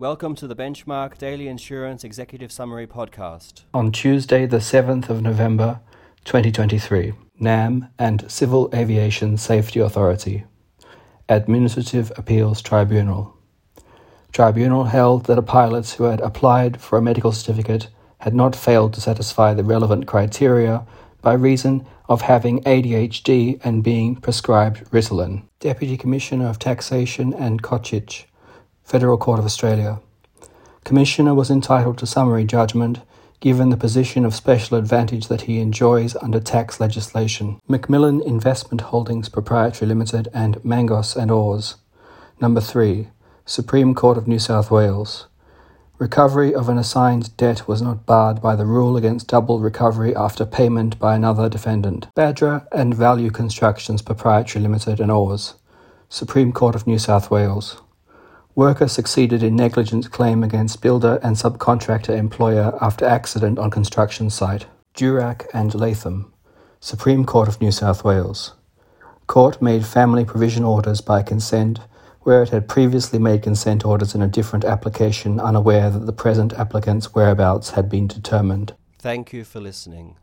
Welcome to the Benchmark Daily Insurance Executive Summary Podcast. On Tuesday, the 7th of November 2023, NAM and Civil Aviation Safety Authority, Administrative Appeals Tribunal. Tribunal held that a pilot who had applied for a medical certificate had not failed to satisfy the relevant criteria by reason of having ADHD and being prescribed Ritalin. Deputy Commissioner of Taxation and Cochich, Federal Court of Australia. Commissioner was entitled to summary judgment given the position of special advantage that he enjoys under tax legislation. Macmillan Investment Holdings Proprietary Limited and Mangos and Oars. Number 3. Supreme Court of New South Wales. Recovery of an assigned debt was not barred by the rule against double recovery after payment by another defendant. Badger and Value Constructions Proprietary Limited and Oars. Supreme Court of New South Wales. Worker succeeded in negligence claim against builder and subcontractor employer after accident on construction site. Durack and Latham. Supreme Court of New South Wales. Court made family provision orders by consent where it had previously made consent orders in a different application unaware that the present applicant's whereabouts had been determined. Thank you for listening.